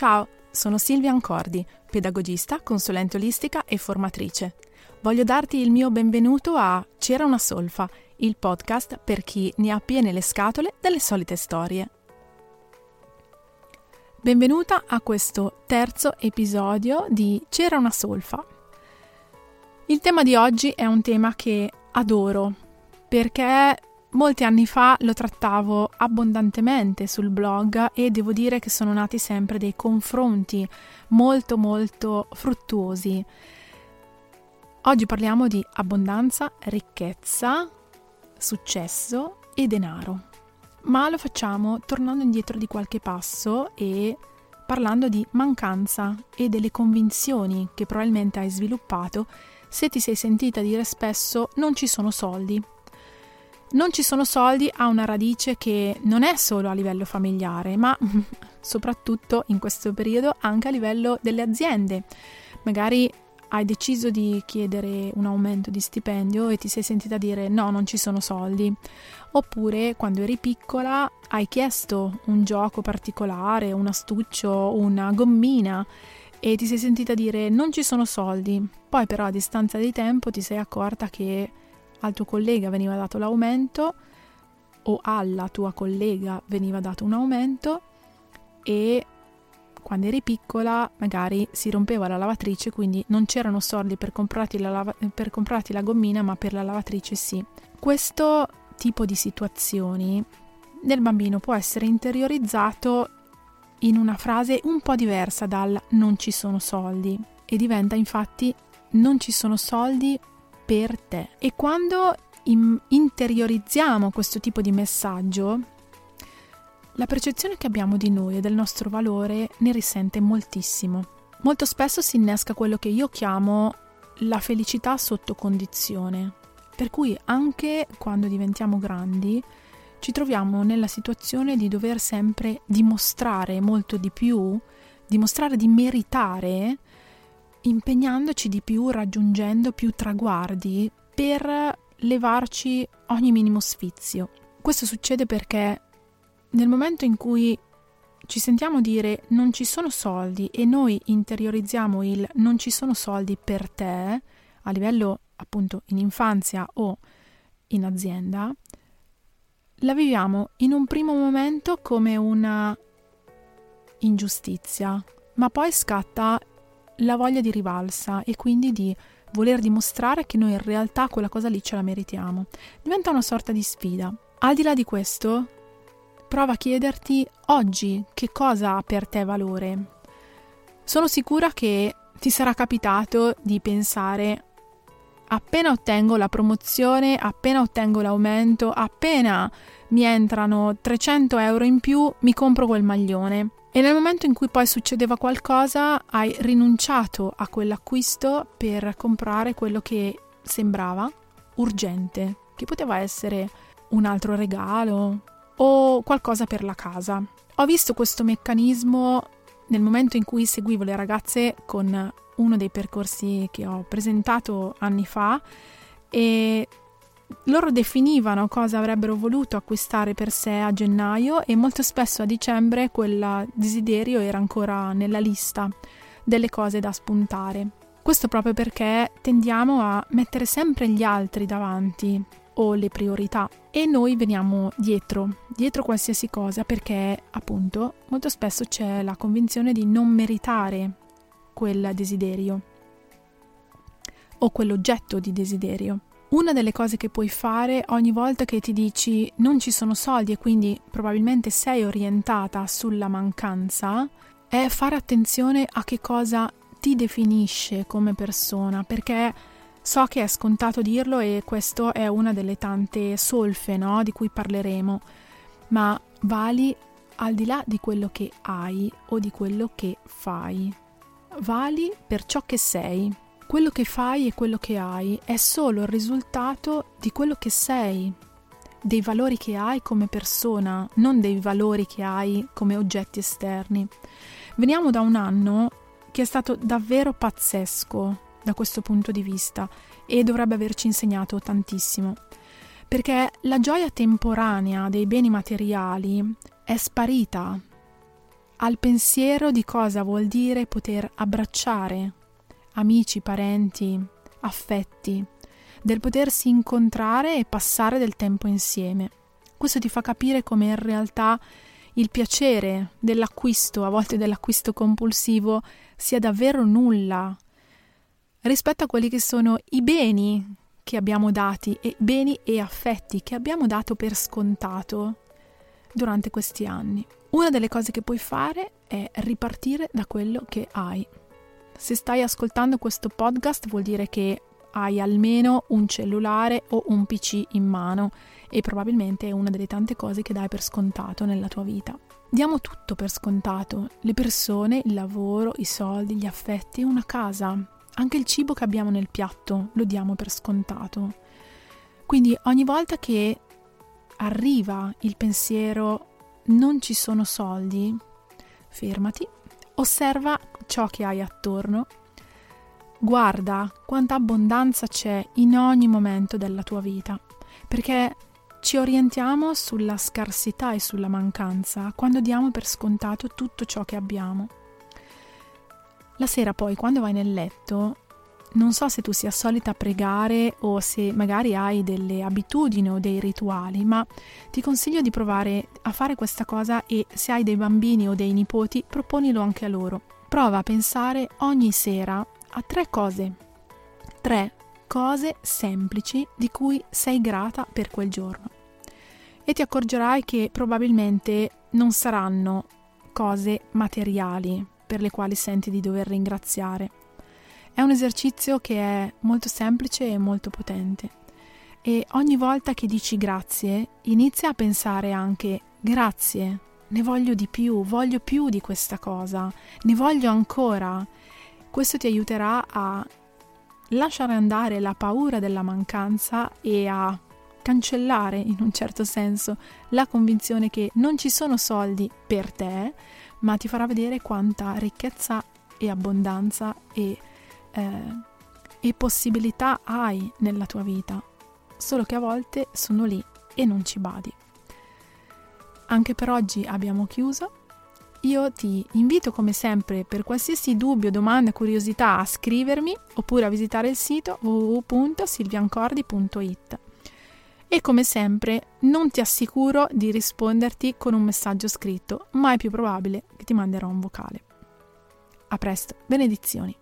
Ciao, sono Silvia Ancordi, pedagogista, consulente olistica e formatrice. Voglio darti il mio benvenuto a C'era una solfa, il podcast per chi ne ha piene le scatole delle solite storie. Benvenuta a questo terzo episodio di C'era una solfa. Il tema di oggi è un tema che adoro perché molti anni fa lo trattavo abbondantemente sul blog e devo dire che sono nati sempre dei confronti molto molto fruttuosi. Oggi parliamo di abbondanza, ricchezza, successo e denaro. Ma lo facciamo tornando indietro di qualche passo e parlando di mancanza e delle convinzioni che probabilmente hai sviluppato se ti sei sentita dire spesso non ci sono soldi. Non ci sono soldi ha una radice che non è solo a livello familiare, ma soprattutto in questo periodo anche a livello delle aziende. Magari hai deciso di chiedere un aumento di stipendio e ti sei sentita dire no, non ci sono soldi. Oppure quando eri piccola hai chiesto un gioco particolare, un astuccio, una gommina e ti sei sentita dire non ci sono soldi. Poi però a distanza di tempo ti sei accorta che al tuo collega veniva dato l'aumento o alla tua collega veniva dato un aumento e quando eri piccola magari si rompeva la lavatrice, quindi non c'erano soldi per comprarti la, lava- per comprarti la gommina, ma per la lavatrice sì. Questo tipo di situazioni nel bambino può essere interiorizzato in una frase un po' diversa dal non ci sono soldi e diventa infatti non ci sono soldi per te. E quando interiorizziamo questo tipo di messaggio, la percezione che abbiamo di noi e del nostro valore ne risente moltissimo. Molto spesso si innesca quello che io chiamo la felicità sotto condizione, per cui anche quando diventiamo grandi ci troviamo nella situazione di dover sempre dimostrare molto di più, dimostrare di meritare, impegnandoci di più, raggiungendo più traguardi per levarci ogni minimo sfizio. Questo succede perché nel momento in cui ci sentiamo dire non ci sono soldi e noi interiorizziamo il non ci sono soldi per te a livello appunto in infanzia o in azienda, la viviamo in un primo momento come una ingiustizia, ma poi scatta la voglia di rivalsa e quindi di voler dimostrare che noi in realtà quella cosa lì ce la meritiamo. Diventa una sorta di sfida. Al di là di questo, prova a chiederti oggi che cosa ha per te valore. Sono sicura che ti sarà capitato di pensare appena ottengo la promozione, appena ottengo l'aumento, appena mi entrano 300 euro in più, mi compro quel maglione. E nel momento in cui poi succedeva qualcosa, hai rinunciato a quell'acquisto per comprare quello che sembrava urgente, che poteva essere un altro regalo, o qualcosa per la casa. Ho visto questo meccanismo nel momento in cui seguivo le ragazze con uno dei percorsi che ho presentato anni fa e loro definivano cosa avrebbero voluto acquistare per sé a gennaio e molto spesso a dicembre quel desiderio era ancora nella lista delle cose da spuntare. Questo proprio perché tendiamo a mettere sempre gli altri davanti o le priorità e noi veniamo dietro, dietro qualsiasi cosa perché appunto molto spesso c'è la convinzione di non meritare quel desiderio o quell'oggetto di desiderio. Una delle cose che puoi fare ogni volta che ti dici non ci sono soldi e quindi probabilmente sei orientata sulla mancanza è fare attenzione a che cosa ti definisce come persona perché So che è scontato dirlo e questo è una delle tante solfe no, di cui parleremo, ma vali al di là di quello che hai o di quello che fai. Vali per ciò che sei. Quello che fai e quello che hai è solo il risultato di quello che sei, dei valori che hai come persona, non dei valori che hai come oggetti esterni. Veniamo da un anno che è stato davvero pazzesco da questo punto di vista e dovrebbe averci insegnato tantissimo. Perché la gioia temporanea dei beni materiali è sparita. al pensiero di cosa vuol dire poter abbracciare amici, parenti, affetti, del potersi incontrare e passare del tempo insieme. Questo ti fa capire come in realtà il piacere dell'acquisto, a volte dell'acquisto compulsivo, sia davvero nulla rispetto a quelli che sono i beni che abbiamo dati e beni e affetti che abbiamo dato per scontato durante questi anni. Una delle cose che puoi fare è ripartire da quello che hai. Se stai ascoltando questo podcast vuol dire che hai almeno un cellulare o un PC in mano e probabilmente è una delle tante cose che dai per scontato nella tua vita. Diamo tutto per scontato, le persone, il lavoro, i soldi, gli affetti, una casa, anche il cibo che abbiamo nel piatto lo diamo per scontato. Quindi ogni volta che arriva il pensiero non ci sono soldi, fermati, osserva ciò che hai attorno, guarda quanta abbondanza c'è in ogni momento della tua vita, perché ci orientiamo sulla scarsità e sulla mancanza quando diamo per scontato tutto ciò che abbiamo. La sera poi, quando vai nel letto, non so se tu sia solita pregare o se magari hai delle abitudini o dei rituali, ma ti consiglio di provare a fare questa cosa e se hai dei bambini o dei nipoti, proponilo anche a loro. Prova a pensare ogni sera a tre cose. Tre cose semplici di cui sei grata per quel giorno. E ti accorgerai che probabilmente non saranno cose materiali, per le quali senti di dover ringraziare. È un esercizio che è molto semplice e molto potente. E ogni volta che dici grazie, inizia a pensare anche grazie, ne voglio di più, voglio più di questa cosa, ne voglio ancora. Questo ti aiuterà a lasciare andare la paura della mancanza e a cancellare in un certo senso la convinzione che non ci sono soldi per te, ma ti farà vedere quanta ricchezza e abbondanza e, eh, e possibilità hai nella tua vita, solo che a volte sono lì e non ci badi. Anche per oggi abbiamo chiuso. Io ti invito come sempre per qualsiasi dubbio, domanda, curiosità a scrivermi oppure a visitare il sito www.silviancordi.it e come sempre non ti assicuro di risponderti con un messaggio scritto, ma è più probabile che ti manderò un vocale. A presto, benedizioni.